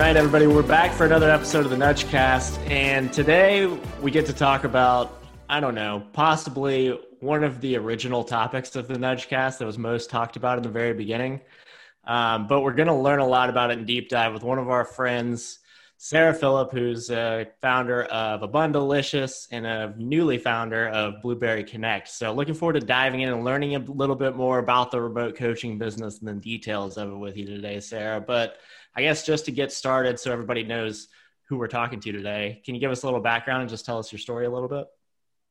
right, everybody, we're back for another episode of the Nudgecast, and today we get to talk about, I don't know, possibly one of the original topics of the Nudgecast that was most talked about in the very beginning. Um, but we're going to learn a lot about it in deep dive with one of our friends, Sarah Phillip, who's a founder of Abundalicious and a newly founder of Blueberry Connect. So, looking forward to diving in and learning a little bit more about the remote coaching business and the details of it with you today, Sarah. But I guess just to get started, so everybody knows who we're talking to today, can you give us a little background and just tell us your story a little bit?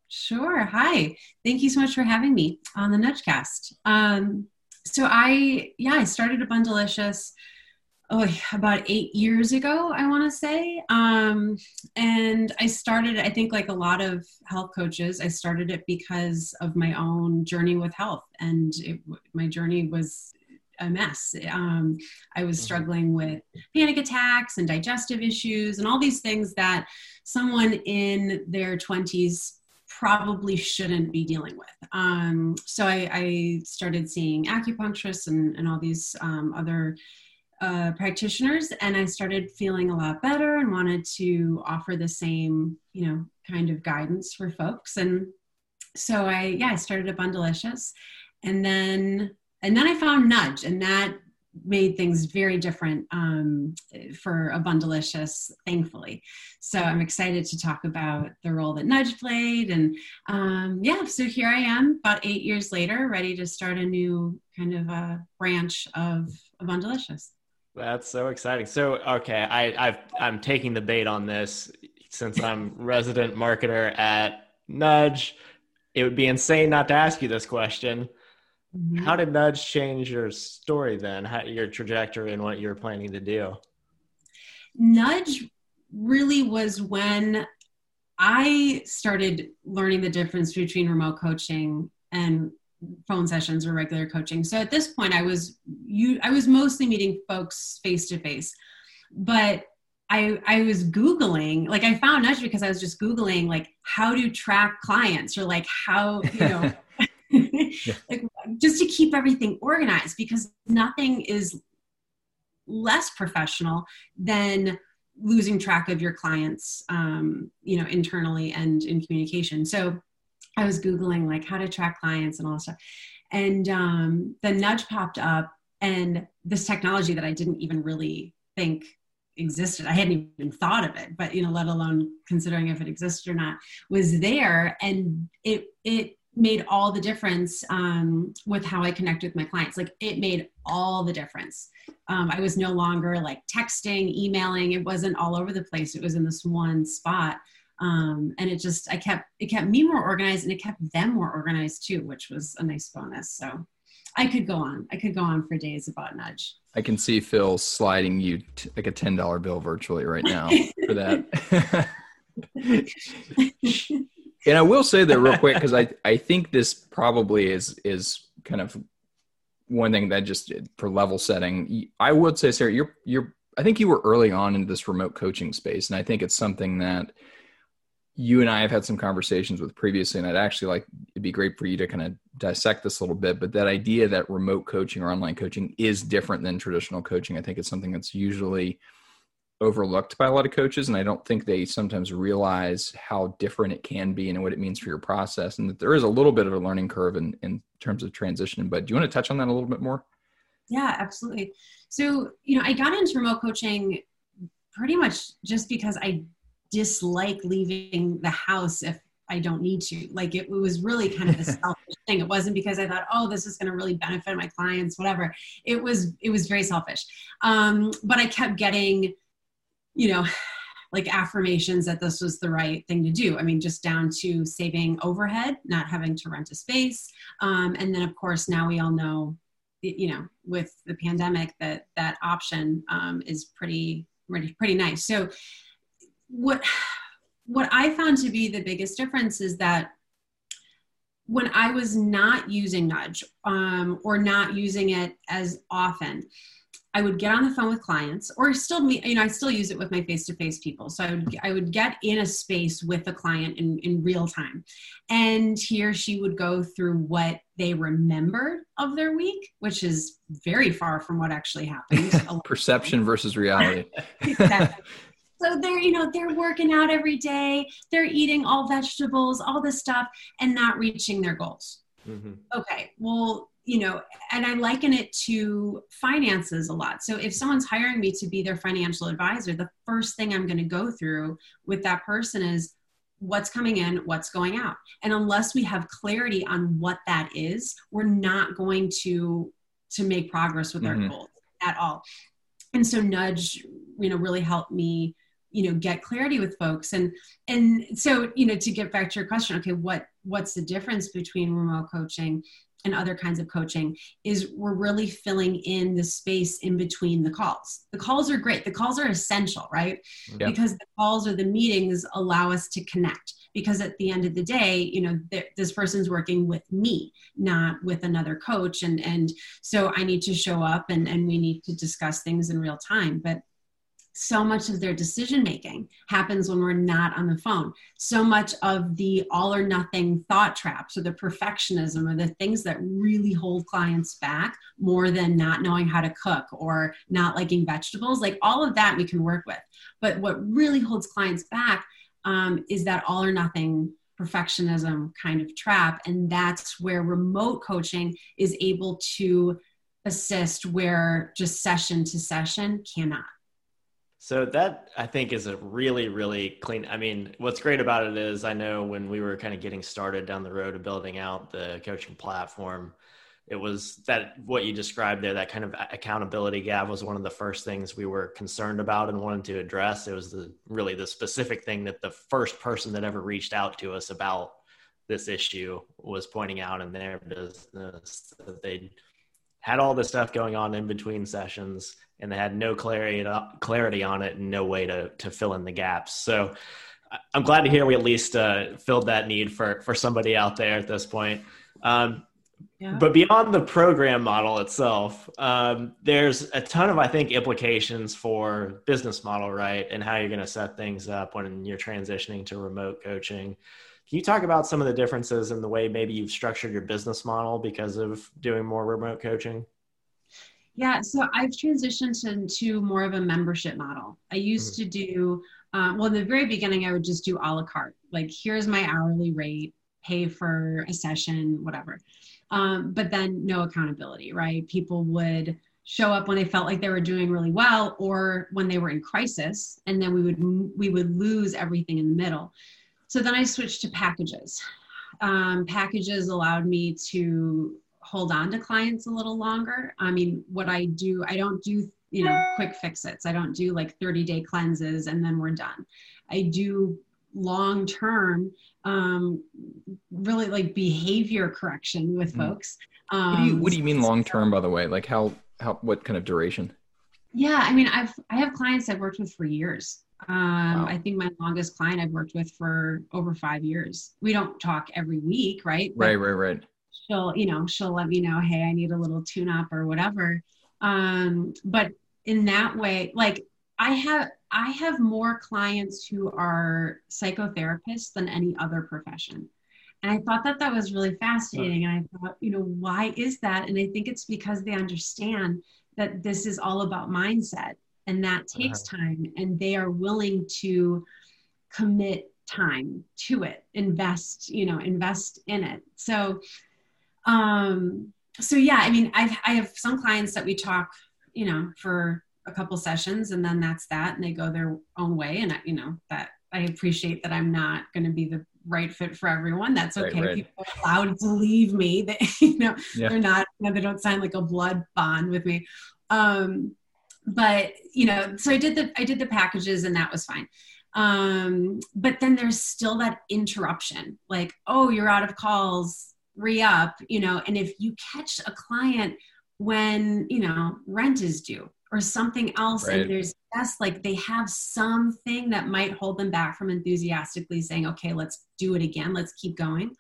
Sure. Hi. Thank you so much for having me on the Nudgecast. Um, so I, yeah, I started Abundalicious oh, about eight years ago, I want to say. Um, and I started, I think, like a lot of health coaches, I started it because of my own journey with health. And it, my journey was a mess. Um, I was mm-hmm. struggling with panic attacks and digestive issues and all these things that someone in their 20s probably shouldn't be dealing with. Um, so I, I, started seeing acupuncturists and, and all these um, other uh, practitioners, and I started feeling a lot better and wanted to offer the same, you know, kind of guidance for folks. And so I, yeah, I started Abundalicious, and then and then I found Nudge, and that made things very different um, for Abundalicious, thankfully. So I'm excited to talk about the role that Nudge played. And um, yeah, so here I am about eight years later, ready to start a new kind of a branch of Abundalicious. That's so exciting. So, okay, I, I've, I'm taking the bait on this since I'm resident marketer at Nudge. It would be insane not to ask you this question Mm-hmm. How did Nudge change your story then? How, your trajectory and what you're planning to do? Nudge really was when I started learning the difference between remote coaching and phone sessions or regular coaching. So at this point I was you I was mostly meeting folks face to face. But I I was googling, like I found Nudge because I was just googling like how to track clients or like how, you know, yeah. like just to keep everything organized because nothing is less professional than losing track of your clients um, you know internally and in communication. So i was googling like how to track clients and all that stuff. And um, the nudge popped up and this technology that i didn't even really think existed i hadn't even thought of it but you know let alone considering if it existed or not was there. And it it made all the difference um, with how I connect with my clients. Like it made all the difference. Um, I was no longer like texting, emailing. It wasn't all over the place. It was in this one spot. Um, and it just, I kept, it kept me more organized and it kept them more organized too, which was a nice bonus. So I could go on. I could go on for days about Nudge. I can see Phil sliding you t- like a $10 bill virtually right now for that. and I will say that real quick because I I think this probably is is kind of one thing that just for level setting. I would say, Sarah, you're you're I think you were early on in this remote coaching space, and I think it's something that you and I have had some conversations with previously, and I'd actually like it'd be great for you to kind of dissect this a little bit. But that idea that remote coaching or online coaching is different than traditional coaching, I think it's something that's usually overlooked by a lot of coaches and i don't think they sometimes realize how different it can be and what it means for your process and that there is a little bit of a learning curve in, in terms of transition but do you want to touch on that a little bit more yeah absolutely so you know i got into remote coaching pretty much just because i dislike leaving the house if I don't need to. Like it, it was really kind of a selfish thing. It wasn't because I thought, oh, this is going to really benefit my clients, whatever. It was, it was very selfish. Um, but I kept getting you know, like affirmations that this was the right thing to do. I mean, just down to saving overhead, not having to rent a space. Um, and then, of course, now we all know, you know, with the pandemic, that that option um, is pretty, pretty, pretty nice. So, what what I found to be the biggest difference is that when I was not using Nudge um, or not using it as often, I would get on the phone with clients or still me, you know, I still use it with my face-to-face people. So I would, I would get in a space with a client in, in real time. And he or she would go through what they remembered of their week, which is very far from what actually happened. Perception versus reality. exactly. So they're, you know, they're working out every day, they're eating all vegetables, all this stuff, and not reaching their goals. Mm-hmm. Okay, well, you know, and I liken it to finances a lot. So if someone's hiring me to be their financial advisor, the first thing I'm going to go through with that person is what's coming in, what's going out. And unless we have clarity on what that is, we're not going to to make progress with mm-hmm. our goals at all. And so nudge, you know, really helped me you know get clarity with folks and and so you know to get back to your question okay what what's the difference between remote coaching and other kinds of coaching is we're really filling in the space in between the calls. The calls are great. The calls are essential, right? Yeah. Because the calls or the meetings allow us to connect. Because at the end of the day, you know, th- this person's working with me, not with another coach, and and so I need to show up and and we need to discuss things in real time. But so much of their decision making happens when we're not on the phone. So much of the all or nothing thought traps or the perfectionism or the things that really hold clients back more than not knowing how to cook or not liking vegetables, like all of that we can work with. But what really holds clients back um, is that all or nothing perfectionism kind of trap. And that's where remote coaching is able to assist where just session to session cannot. So that I think is a really, really clean. I mean, what's great about it is I know when we were kind of getting started down the road of building out the coaching platform, it was that what you described there, that kind of accountability gap was one of the first things we were concerned about and wanted to address. It was the really the specific thing that the first person that ever reached out to us about this issue was pointing out in their business that they had all this stuff going on in between sessions and they had no clarity clarity on it and no way to to fill in the gaps. So I'm glad to hear we at least uh, filled that need for for somebody out there at this point. Um, yeah. But beyond the program model itself, um, there's a ton of I think implications for business model, right, and how you're going to set things up when you're transitioning to remote coaching. Can you talk about some of the differences in the way maybe you've structured your business model because of doing more remote coaching? Yeah, so I've transitioned into more of a membership model. I used mm-hmm. to do, um, well, in the very beginning, I would just do a la carte. Like, here's my hourly rate, pay for a session, whatever. Um, but then no accountability, right? People would show up when they felt like they were doing really well or when they were in crisis and then we would we would lose everything in the middle so then i switched to packages um, packages allowed me to hold on to clients a little longer. I mean, what I do, I don't do, you know, quick fixes. I don't do like 30 day cleanses and then we're done. I do long term, um, really like behavior correction with mm. folks. Um, what, do you, what do you mean long term, by the way? Like how, how, what kind of duration? Yeah, I mean, I've, I have clients I've worked with for years. Um, wow. I think my longest client I've worked with for over five years. We don't talk every week, right? But, right, right, right she'll you know she'll let me know hey i need a little tune up or whatever. Um but in that way like i have i have more clients who are psychotherapists than any other profession. And i thought that that was really fascinating. And i thought you know why is that? And i think it's because they understand that this is all about mindset and that takes uh-huh. time and they are willing to commit time to it invest you know invest in it. So um, so yeah, I mean, I've, I have some clients that we talk, you know, for a couple sessions and then that's that and they go their own way. And I, you know, that I appreciate that I'm not going to be the right fit for everyone. That's okay. Right, right. People are allowed to leave me. They, you know, yeah. they're not, you know, they don't sign like a blood bond with me. Um, but you know, so I did the, I did the packages and that was fine. Um, but then there's still that interruption, like, oh, you're out of calls re-up you know and if you catch a client when you know rent is due or something else right. and there's just like they have something that might hold them back from enthusiastically saying okay let's do it again let's keep going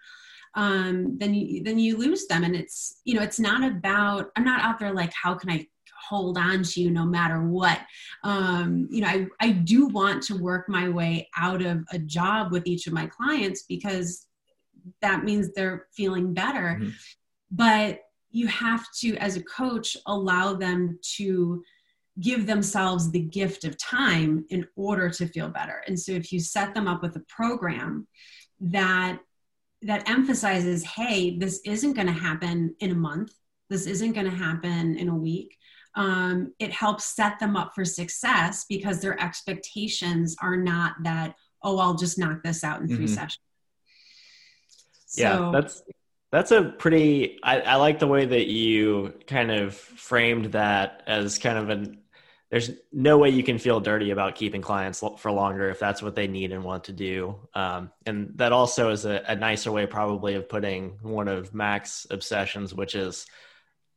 um, then you then you lose them and it's you know it's not about i'm not out there like how can i hold on to you no matter what. Um, you know, I, I do want to work my way out of a job with each of my clients because that means they're feeling better. Mm-hmm. But you have to, as a coach, allow them to give themselves the gift of time in order to feel better. And so if you set them up with a program that that emphasizes, hey, this isn't going to happen in a month. This isn't going to happen in a week. Um, it helps set them up for success because their expectations are not that, oh, I'll just knock this out in 3 mm-hmm. sessions. So, yeah, that's that's a pretty. I, I like the way that you kind of framed that as kind of an there's no way you can feel dirty about keeping clients for longer if that's what they need and want to do. Um, and that also is a, a, nicer way, probably, of putting one of Mac's obsessions, which is,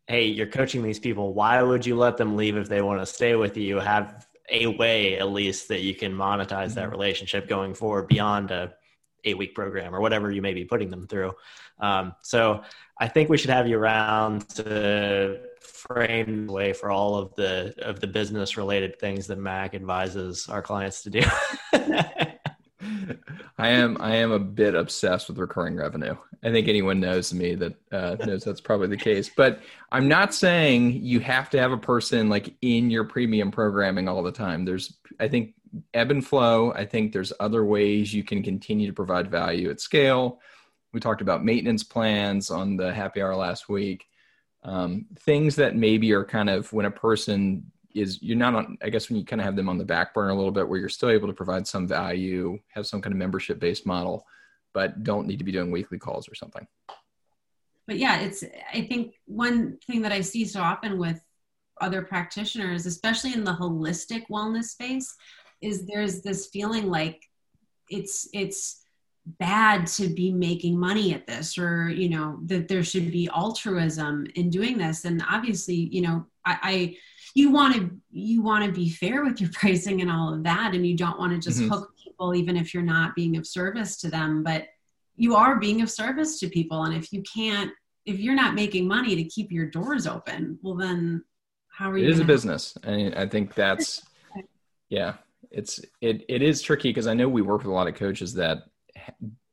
hey, you're coaching these people. Why would you let them leave if they want to stay with you? Have a way, at least, that you can monetize mm-hmm. that relationship going forward beyond a eight week program or whatever you may be putting them through. Um, so I think we should have you around to frame the way for all of the of the business related things that Mac advises our clients to do. I am I am a bit obsessed with recurring revenue. I think anyone knows me that uh, knows that's probably the case. But I'm not saying you have to have a person like in your premium programming all the time. There's I think ebb and flow. I think there's other ways you can continue to provide value at scale. We talked about maintenance plans on the happy hour last week um, things that maybe are kind of when a person is you're not on i guess when you kind of have them on the back burner a little bit where you're still able to provide some value have some kind of membership based model but don't need to be doing weekly calls or something but yeah it's i think one thing that i see so often with other practitioners especially in the holistic wellness space is there's this feeling like it's it's bad to be making money at this or you know that there should be altruism in doing this. And obviously you know i, I you want to you want to be fair with your pricing and all of that. And you don't want to just mm-hmm. hook people even if you're not being of service to them. But you are being of service to people. And if you can't if you're not making money to keep your doors open well then how are you it is a business. And i think that's yeah it's it, it is tricky because i know we work with a lot of coaches that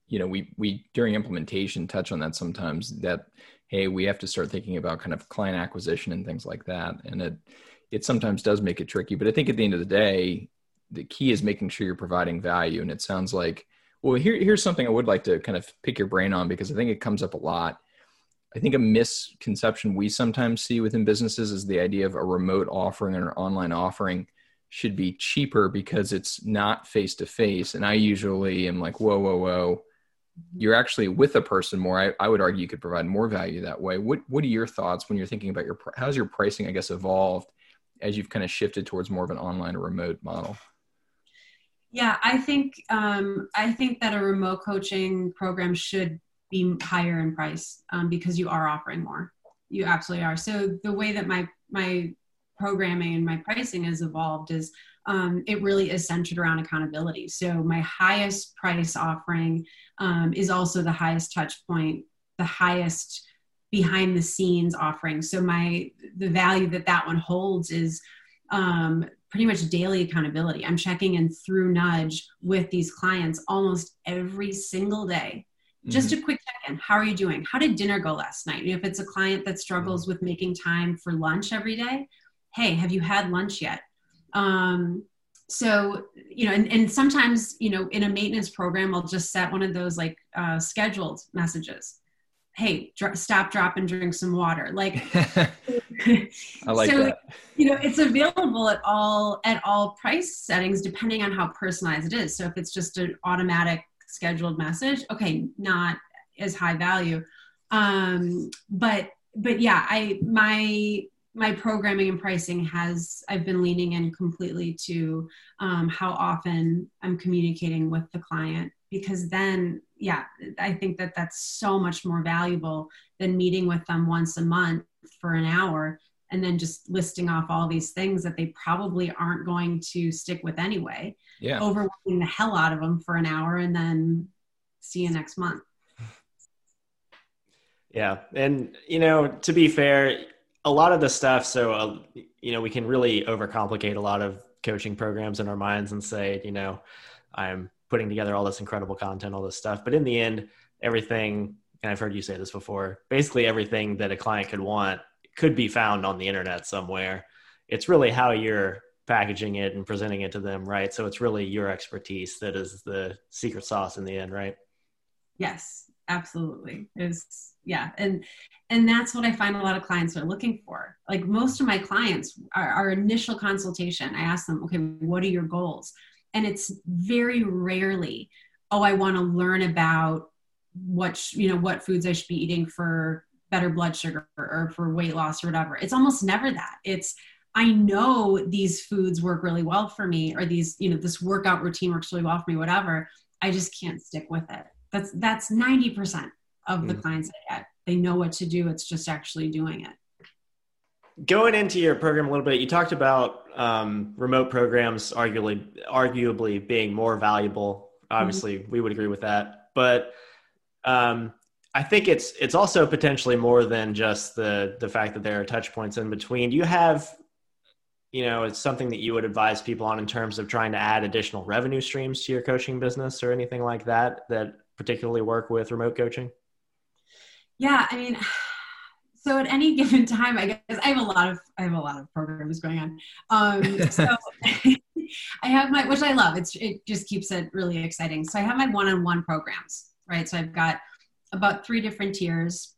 you know we we during implementation touch on that sometimes that hey we have to start thinking about kind of client acquisition and things like that. And it it sometimes does make it tricky. But i think at the end of the day the key is making sure you're providing value. And it sounds like well here, here's something i would like to kind of pick your brain on because i think it comes up a lot. I think a misconception we sometimes see within businesses is the idea of a remote offering or an online offering should be cheaper because it's not face to face. And I usually am like, whoa, whoa, whoa. You're actually with a person more. I, I would argue you could provide more value that way. What What are your thoughts when you're thinking about your how's your pricing? I guess evolved as you've kind of shifted towards more of an online or remote model. Yeah, I think um, I think that a remote coaching program should be higher in price um, because you are offering more. You absolutely are. So the way that my my programming and my pricing has evolved is um, it really is centered around accountability. So my highest price offering um, is also the highest touch point, the highest behind the scenes offering. So my the value that that one holds is um, pretty much daily accountability. I'm checking in through Nudge with these clients almost every single day. Just mm-hmm. a quick check in. How are you doing? How did dinner go last night? You know, If it's a client that struggles mm-hmm. with making time for lunch every day, hey have you had lunch yet? Um, so you know and, and sometimes you know in a maintenance program i'll just set one of those like uh, scheduled messages. Hey dr- stop drop and drink some water. Like i like so, that. you know it's available at all at all price settings depending on how personalized it is. So if it's just an automatic scheduled message okay not as high value. Um but but yeah i my my programming and pricing has i've been leaning in completely to um, how often i'm communicating with the client because then yeah i think that that's so much more valuable than meeting with them once a month for an hour and then just listing off all these things that they probably aren't going to stick with anyway. Yeah. Overwhelming the hell out of them for an hour and then see you next month. Yeah. And you know to be fair a lot of the stuff. So, uh, you know, we can really overcomplicate a lot of coaching programs in our minds and say, you know, I'm putting together all this incredible content, all this stuff. But in the end, everything, and I've heard you say this before, basically everything that a client could want could be found on the internet somewhere. It's really how you're packaging it and presenting it to them, right? So it's really your expertise that is the secret sauce in the end, right? Yes, absolutely. Is yeah, and and that's what I find a lot of clients are looking for. Like most of my clients, our, our initial consultation, I ask them, okay, what are your goals? And it's very rarely, oh, I want to learn about what you know what foods I should be eating for better blood sugar or for weight loss or whatever. It's almost never that. It's I know these foods work really well for me, or these, you know, this workout routine works really well for me, whatever. I just can't stick with it. That's that's 90% of the mm. clients I get. They know what to do. It's just actually doing it. Going into your program a little bit, you talked about um, remote programs arguably arguably being more valuable. Obviously, mm-hmm. we would agree with that. But um, I think it's it's also potentially more than just the the fact that there are touch points in between. Do you have you know, it's something that you would advise people on in terms of trying to add additional revenue streams to your coaching business or anything like that that particularly work with remote coaching? Yeah, I mean, so at any given time, I guess I have a lot of I have a lot of programs going on. Um, so I have my which I love. It's it just keeps it really exciting. So I have my one-on-one programs, right? So I've got about three different tiers.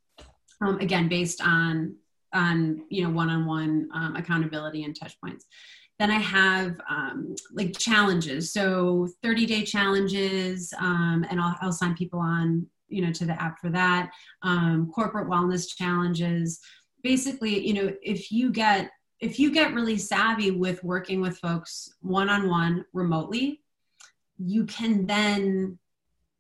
Um, again, based on on you know one-on-one um, accountability and touch points then i have um, like challenges so 30 day challenges um, and I'll, I'll, sign people on you know to the app for that um, corporate wellness challenges basically you know if you get if you get really savvy with working with folks one-on-one remotely you can then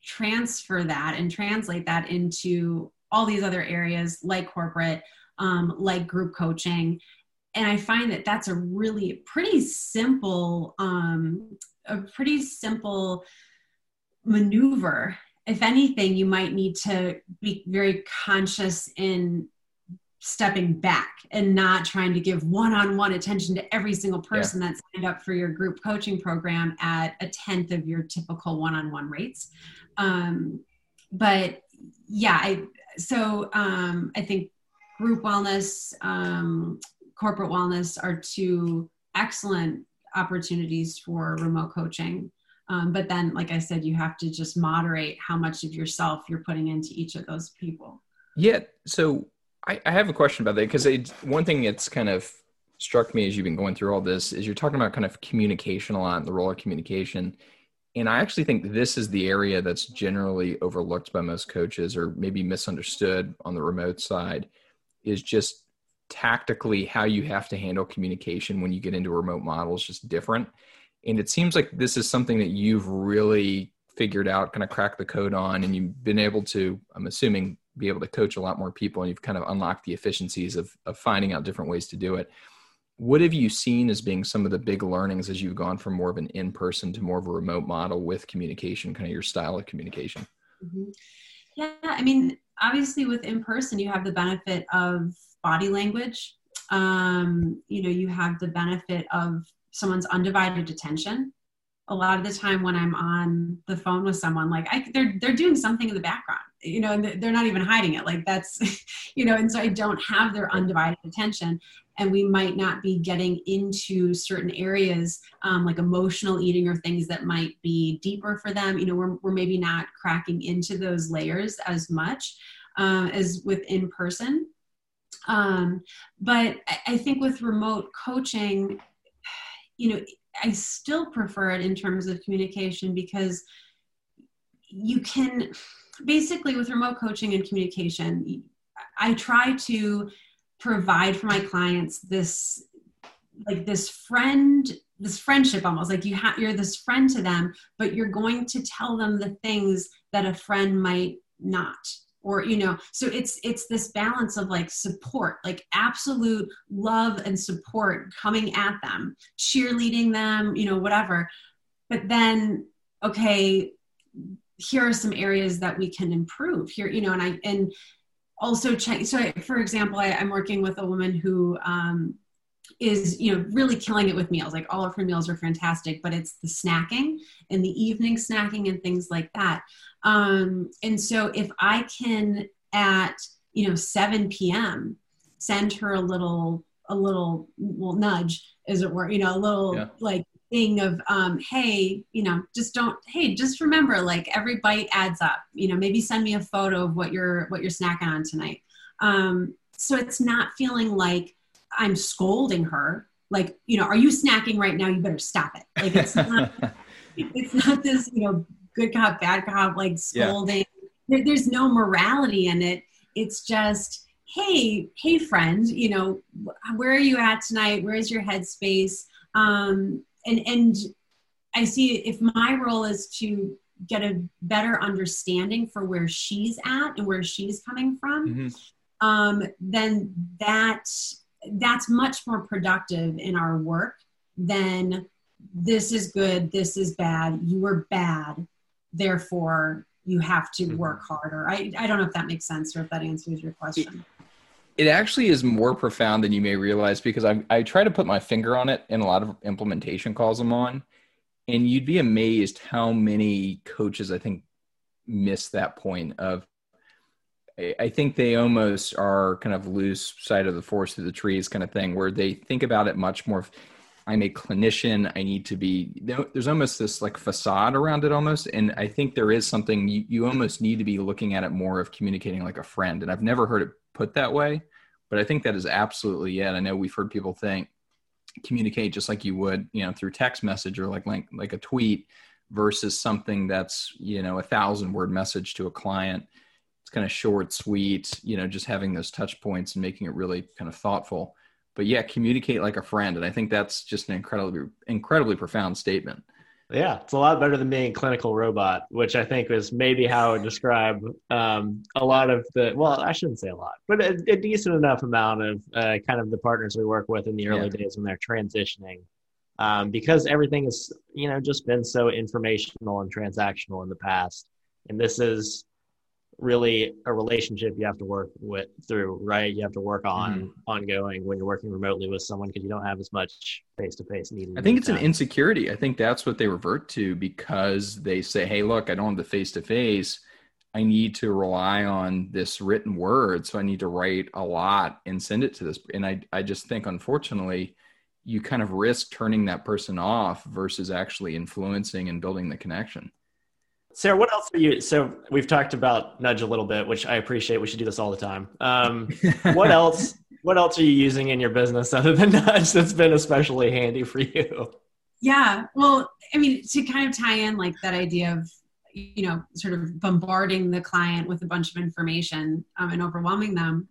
transfer that and translate that into all these other areas like corporate um, like group coaching. And I find that that's a really pretty simple, um, a pretty simple maneuver. If anything, you might need to be very conscious in stepping back and not trying to give one-on-one attention to every single person yeah. that signed up for your group coaching program at a tenth of your typical one-on-one rates um, but yeah I, so um, i think group wellness, um, corporate wellness are two excellent opportunities for remote coaching. Um, but then, like I said, you have to just moderate how much of yourself you're putting into each of those people. Yeah. So I, I have a question about that because one thing that's kind of struck me as you've been going through all this is you're talking about kind of communication a lot and the role of communication. And I actually think this is the area that's generally overlooked by most coaches or maybe misunderstood on the remote side is just tactically how you have to handle communication when you get into remote models just different and it seems like this is something that you've really figured out kind of cracked the code on and you've been able to i'm assuming be able to coach a lot more people and you've kind of unlocked the efficiencies of, of finding out different ways to do it. What have you seen as being some of the big learnings as you've gone from more of an in-person to more of a remote model with communication kind of your style of communication? Mm-hmm. yeah i mean obviously with in person you have the benefit of body language. Um, you know you have the benefit of someone's undivided attention. A lot of the time when i'm on the phone with someone like I, they're they're doing something in the background you know and they're not even hiding it. Like that's you know and so i don't have their undivided attention and we might not be getting into certain areas um, like emotional eating or things that might be deeper for them. You know we're, we're maybe not cracking into those layers as much uh, as with in person. Um, but I think with remote coaching you know i still prefer it in terms of communication because you can basically with remote coaching and communication i try to provide for my clients this like this friend this friendship almost like you have you're this friend to them but you're going to tell them the things that a friend might not or you know so it's it's this balance of like support like absolute love and support coming at them cheerleading them you know whatever but then okay here are some areas that we can improve here you know and i and also check. So, for example, I, am working with a woman who um, is you know really killing it with meals. Like all of her meals are fantastic but it's the snacking and the evening snacking and things like that. Um, and so if i can at you know 7 p.m send her a little a little well nudge as it were you know a little yeah. like thing of um, hey you know just don't hey just remember like every bite adds up. You know maybe send me a photo of what you're what you're snacking on tonight. Um, so it's not feeling like i'm scolding her. Like you know are you snacking right now? You better stop it. Like it's not it's not this you know good cop bad cop like scolding. Yeah. there, there's no morality in it. It's just hey hey friend you know where are you at tonight? Where's your headspace? Um, and and I see if my role is to get a better understanding for where she's at and where she's coming from, mm-hmm. um, then that that's much more productive in our work than this is good, this is bad, you were bad, therefore you have to mm-hmm. work harder. I, I don't know if that makes sense or if that answers your question it actually is more profound than you may realize because I, I try to put my finger on it in a lot of implementation calls I'm on, and you'd be amazed how many coaches I think miss that point of. I think they almost are kind of lose sight of the forest through the trees kind of thing, where they think about it much more. I'm a clinician. I need to be. There's almost this like facade around it, almost, and I think there is something you, you almost need to be looking at it more of communicating like a friend. And I've never heard it put that way, but I think that is absolutely it. I know we've heard people think communicate just like you would, you know, through text message or like like like a tweet versus something that's you know a thousand word message to a client. Kind of short, sweet, you know, just having those touch points and making it really kind of thoughtful. But yeah, communicate like a friend, and I think that's just an incredibly incredibly profound statement. Yeah, it's a lot better than being clinical robot, which I think is maybe how I would describe um, a lot of the. Well, I shouldn't say a lot, but a, a decent enough amount of uh, kind of the partners we work with in the early yeah. days when they're transitioning, um, because everything has you know just been so informational and transactional in the past, and this is really a relationship you have to work with through right? You have to work on mm-hmm. ongoing when you're working remotely with someone because you don't have as much face-to-face need i think it's time. an insecurity. I think that's what they revert to because they say hey look i don't have the face-to-face. I need to rely on this written word so i need to write a lot and send it to this. And i, I just think unfortunately you kind of risk turning that person off versus actually influencing and building the connection Sarah, what else are you? So we've talked about nudge a little bit, which I appreciate. We should do this all the time. Um, what else? What else are you using in your business other than nudge that's been especially handy for you? Yeah, well, I mean, to kind of tie in like that idea of you know sort of bombarding the client with a bunch of information um, and overwhelming them.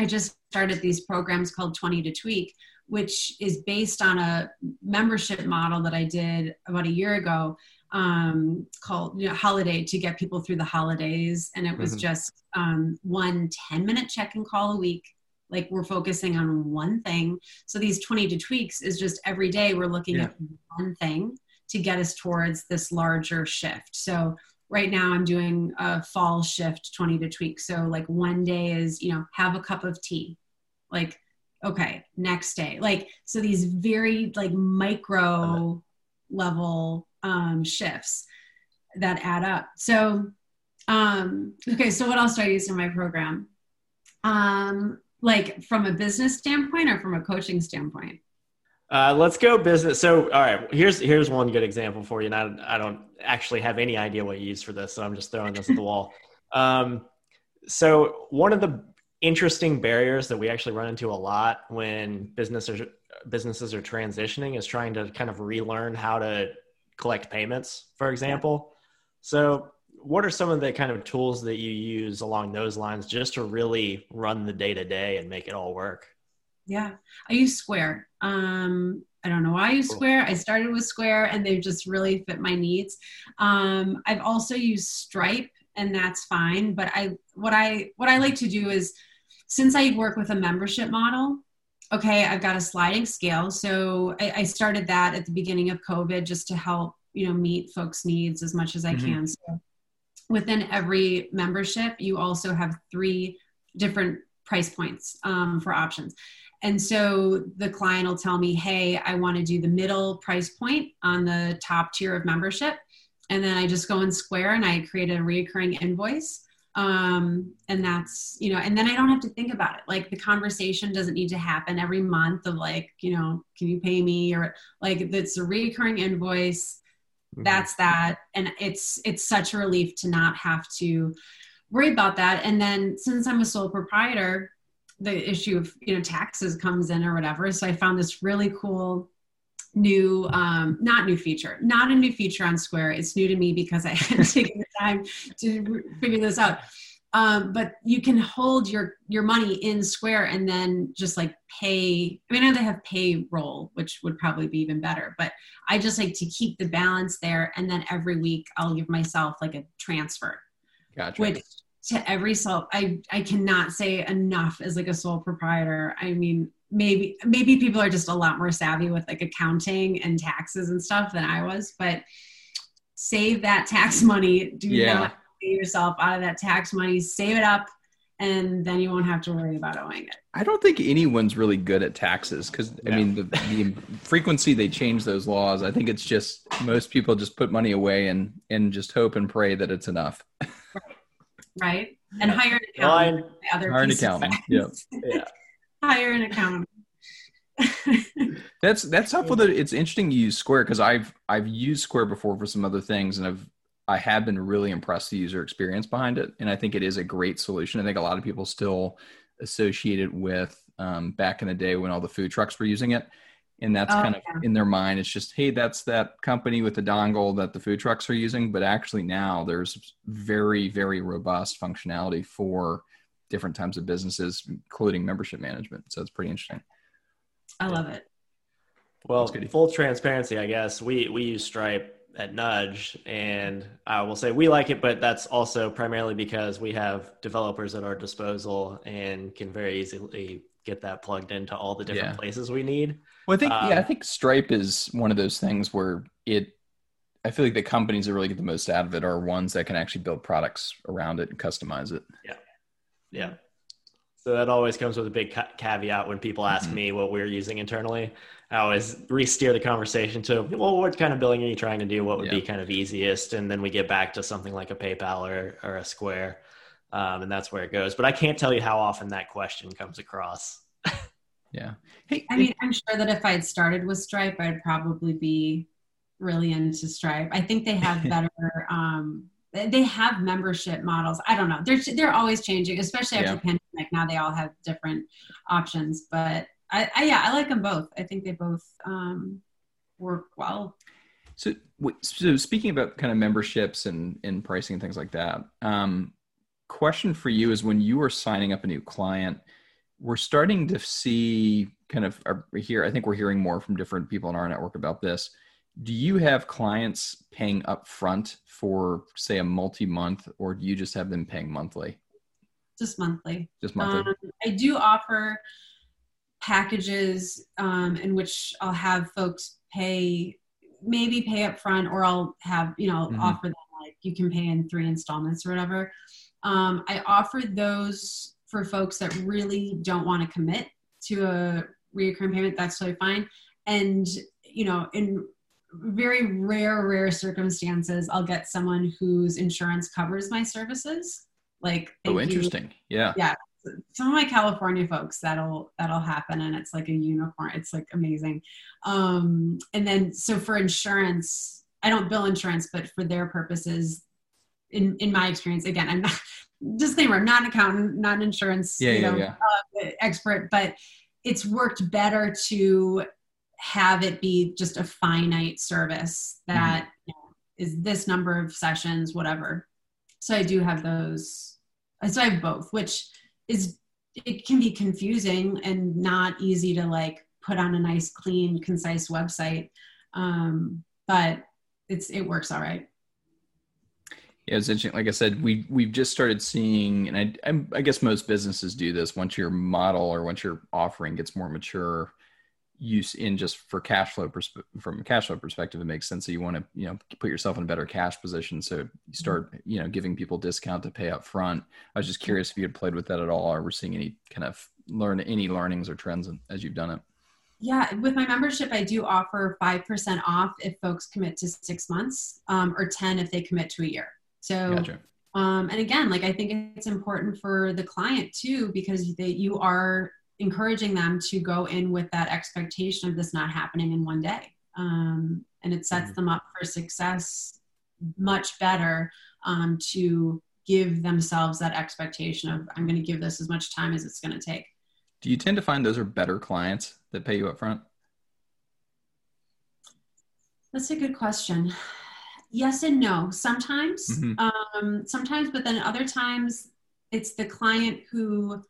I just started these programs called 20 to Tweak, which is based on a membership model that I did about a year ago um, called you know, Holiday to get people through the holidays. And it was mm-hmm. just um, one 10 minute check in call a week. Like we're focusing on one thing. So these 20 to tweaks is just every day we're looking yeah. at one thing to get us towards this larger shift. So right now I'm doing a fall shift 20 to tweak. So like one day is, you know, have a cup of tea. Like, okay, next day. Like, so these very like micro level um, shifts that add up. So, um, okay, so what else do I use in my program? Um, like from a business standpoint or from a coaching standpoint? Uh, let's go business. So, all right, here's here's one good example for you. And I, I don't actually have any idea what you use for this, so I'm just throwing this at the wall. Um, so, one of the interesting barriers that we actually run into a lot when businesses businesses are transitioning is trying to kind of relearn how to collect payments, for example. So, what are some of the kind of tools that you use along those lines just to really run the day to day and make it all work? Yeah, I use Square. Um, I don't know why I use. Square. I started with Square and they just really fit my needs. Um, I've also used Stripe and that's fine. But I what I what I like to do is since I work with a membership model, okay, I've got a sliding scale. So I, I, started that at the beginning of COVID just to help, you know, meet folks' needs as much as I mm-hmm. can. So within every membership, you also have three different price points um, for options. And so the client will tell me, hey, I want to do the middle price point on the top tier of membership. And then I just go in Square and I create a reoccurring invoice. Um, and that's, you know, and then I don't have to think about it. Like the conversation doesn't need to happen every month of like, you know, can you pay me? Or like it's a recurring invoice. Mm-hmm. That's that. And it's it's such a relief to not have to worry about that. And then since I'm a sole proprietor, the issue of you know taxes comes in or whatever. So I found this really cool new um, not new feature not a new feature on square it's new to me because i had taken time to figure this out. Um, but you can hold your your money in square and then just like pay i mean i know they have payroll which would probably be even better but i just like to keep the balance there and then every week i'll give myself like a transfer. Gotcha. which to every self i i cannot say enough as like a sole proprietor. I mean maybe maybe people are just a lot more savvy with like accounting and taxes and stuff than i was but save that tax money do yeah. not pay yourself out of that tax money save it up and then you won't have to worry about owing it i don't think anyone's really good at taxes because i mean the, the frequency they change those laws i think it's just most people just put money away and and just hope and pray that it's enough right? And hire an accountant. Well, hire an accountant. Yeah. yeah. hire an accountant. that's that's helpful that it's interesting you use Square because I've I've used Square before for some other things and I've I have been really impressed the user experience behind it and I think it is a great solution. I think a lot of people still associate it with um, back in the day when all the food trucks were using it and that's oh, kind of yeah. in their mind it's just hey that's that company with the dongle that the food trucks are using but actually now there's very very robust functionality for different types of businesses including membership management so it's pretty interesting i love it well full transparency i guess we we use stripe at nudge and i will say we like it but that's also primarily because we have developers at our disposal and can very easily get that plugged into all the different yeah. places we need. Well, I think um, yeah, I um, think Stripe is one of those things where it. I feel like the companies that really get the most out of it are ones that can actually build products around it and customize it. Yeah, yeah. So that always comes with a big ca- caveat when people ask mm-hmm. me what we're using internally. I always re-steer the conversation to, well, what kind of billing are you trying to do? What would yeah. be kind of easiest? And then we get back to something like a PayPal or, or a Square um, and that's where it goes. But I can't tell you how often that question comes across. yeah. Hey, I mean, I'm sure that if I had started with Stripe, I'd probably be really into Stripe. I think they have better. um, they have membership models. I don't know. They're they're always changing, especially after yeah. the pandemic. Now they all have different options, but I, I yeah, I like them both. I think they both um, work well. So, so speaking about kind of memberships and, and pricing and things like that, um, question for you is when you are signing up a new client, we're starting to see kind of here. I think we're hearing more from different people in our network about this. Do you have clients paying up front for, say, a multi month, or do you just have them paying monthly? Just monthly. Just monthly. Um, I do offer packages um, in which I'll have folks pay, maybe pay up front, or I'll have, you know, mm-hmm. offer them like you can pay in three installments or whatever. Um, I offer those for folks that really don't want to commit to a reoccurring payment. That's totally fine. And, you know, in very rare, rare circumstances, I'll get someone whose insurance covers my services. Like, oh, interesting. You. Yeah. Yeah. Some of my California folks that'll that'll happen and it's like a unicorn. It's like amazing. Um, and then so for insurance, I don't bill insurance, but for their purposes, in in my experience again i'm not disclaimer i'm not an accountant not an insurance yeah, you know, yeah, yeah. Uh, expert but it's worked better to have it be just a finite service that mm-hmm. you know, is this number of sessions whatever so i do have those so i have both which is it can be confusing and not easy to like put on a nice clean concise website um, but it's it works all right yeah, it's interesting. Like I said, we we've just started seeing, and I, I guess most businesses do this. Once your model or once your offering gets more mature, use in just for cash flow persp- from a cash flow perspective it makes sense so you want to you know put yourself in a better cash position. So you start you know giving people discount to pay up front. I was just curious if you had played with that at all or were seeing any kind of learn any learnings or trends as you've done it? Yeah with my membership i do offer 5% off if folks commit to six months um, or 10 if they commit to a year. So gotcha. um, and again like i think it's important for the client too because they, you are encouraging them to go in with that expectation of this not happening in one day. Um, and it sets mm-hmm. them up for success much better um, to give themselves that expectation of, I'm going to give this as much time as it's going to take. Do you tend to find those are better clients that pay you up front? That's a good question. Yes and no. Sometimes, mm-hmm. um, sometimes, but then other times it's the client who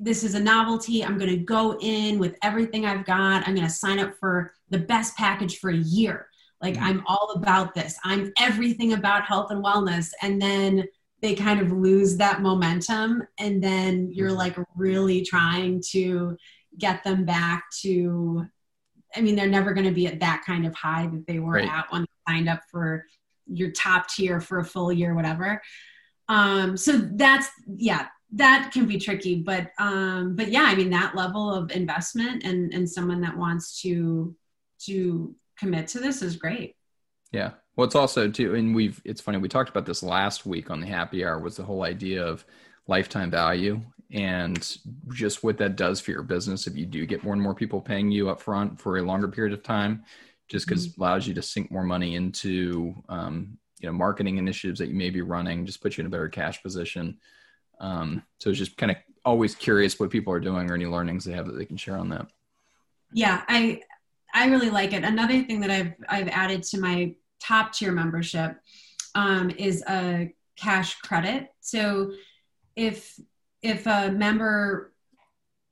this is a novelty. I'm going to go in with everything I've got. I'm going to sign up for the best package for a year. Like mm-hmm. I'm all about this. I'm everything about health and wellness. And then they kind of lose that momentum. And then you're mm-hmm. like really trying to get them back to, I mean, they're never going to be at that kind of high that they were right. at when they signed up for your top tier for a full year, whatever. Um, so that's, yeah, that can be tricky but um but yeah i mean that level of investment and and someone that wants to to commit to this is great. Yeah. Well it's also too and we've it's funny we talked about this last week on the happy hour was the whole idea of lifetime value and just what that does for your business if you do get more and more people paying you up front for a longer period of time just because mm-hmm. it allows you to sink more money into um, you know marketing initiatives that you may be running just put you in a better cash position um, so it's just kind of always curious what people are doing or any learnings they have that they can share on that. Yeah, I I really like it. Another thing that I've I've added to my top tier membership um, is a cash credit. So if if a member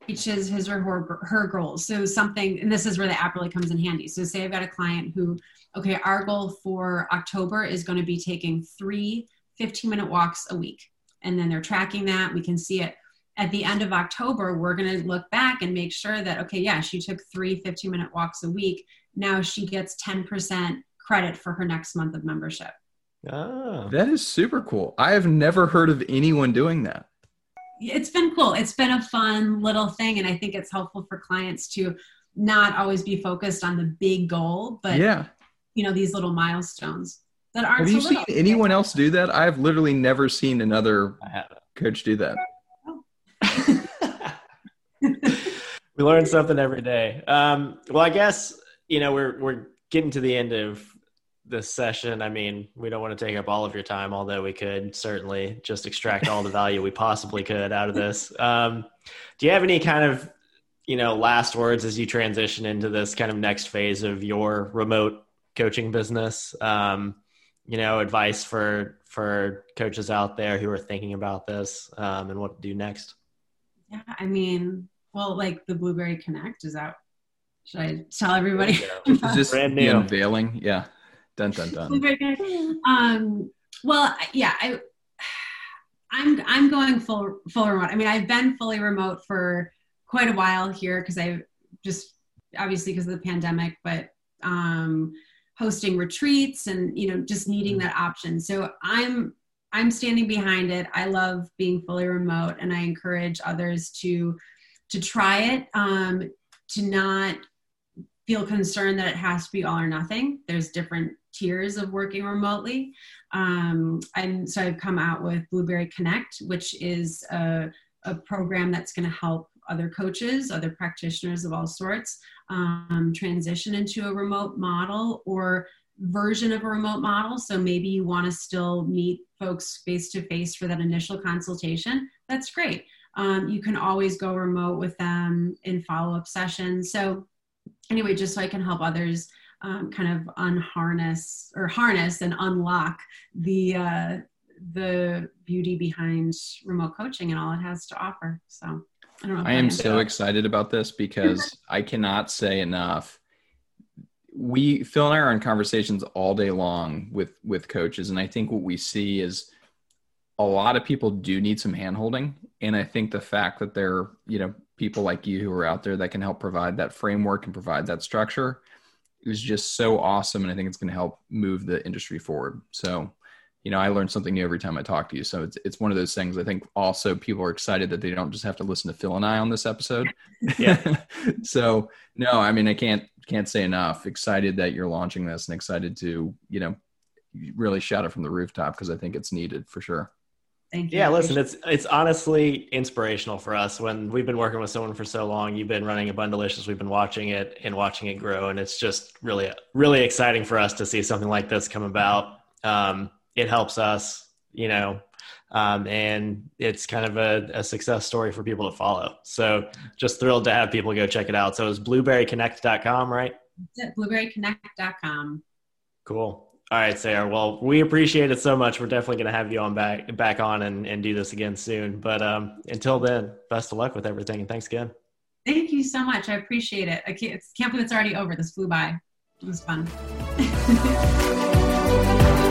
reaches his or her, her goals, so something, and this is where the app really comes in handy. So say I've got a client who, okay, our goal for October is going to be taking three 15 minute walks a week and then they're tracking that. We can see it at the end of October. We're going to look back and make sure that, okay, yeah, she took three 15 minute walks a week. Now she gets 10% credit for her next month of membership. Ah. That is super cool. I have never heard of anyone doing that. It's been cool. It's been a fun little thing. And I think it's helpful for clients to not always be focused on the big goal, but yeah, you know, these little milestones that aren't. Have you seen anyone else do that? I've literally never seen another coach do that. we learn something every day. Um, well, I guess you know we're we're getting to the end of this session. I mean, we don't want to take up all of your time, although we could certainly just extract all the value we possibly could out of this. Um, do you have any kind of you know last words as you transition into this kind of next phase of your remote coaching business? Um, you know, advice for for coaches out there who are thinking about this um, and what to do next? Yeah, I mean, well, like the Blueberry Connect is out. Should I tell everybody? is this brand new unveiling? Yeah, dun dun dun. Blueberry Connect. Um, well, yeah, I, I'm I'm going full full remote. I mean, I've been fully remote for quite a while here because I just obviously because of the pandemic, but um, hosting retreats and you know just needing mm-hmm. that option. So i'm i'm standing behind it. I love being fully remote and i encourage others to to try it um, to not feel concerned that it has to be all or nothing. There's different tiers of working remotely. Um, and so i've come out with blueberry connect which is a, a program that's going to help other coaches, other practitioners of all sorts, um, transition into a remote model or version of a remote model. So maybe you want to still meet folks face to face for that initial consultation. That's great. Um, you can always go remote with them in follow up sessions. So, anyway, just so I can help others um, kind of unharness or harness and unlock the uh, the beauty behind remote coaching and all it has to offer. So I. I am so excited about this because I cannot say enough. We Phil and I are in conversations all day long with with coaches, and I think what we see is a lot of people do need some handholding, and I think the fact that there are, you know people like you who are out there that can help provide that framework and provide that structure is just so awesome. And I think it's going to help move the industry forward. So, you know, I learn something new every time I talk to you. So it's, it's one of those things. I think also people are excited that they don't just have to listen to Phil and I on this episode. Yeah. so no, I mean, I can't, can't say enough excited that you're launching this and excited to, you know, really shout it from the rooftop because I think it's needed for sure. Thank you. Yeah, listen, it's it's honestly inspirational for us when we've been working with someone for so long. You've been running a Bundlicious, we've been watching it and watching it grow, and it's just really really exciting for us to see something like this come about. Um, it helps us, you know, um, and it's kind of a, a, success story for people to follow. So just thrilled to have people go check it out. So it's blueberryconnect.com, right? Blueberryconnect.com. Cool. All right, Sarah. Well, we appreciate it so much. We're definitely going to have you on back back on and, and do this again soon. But um, until then, best of luck with everything, and thanks again. Thank you so much. I appreciate it. I can't, can't believe it's already over. This flew by. It was fun.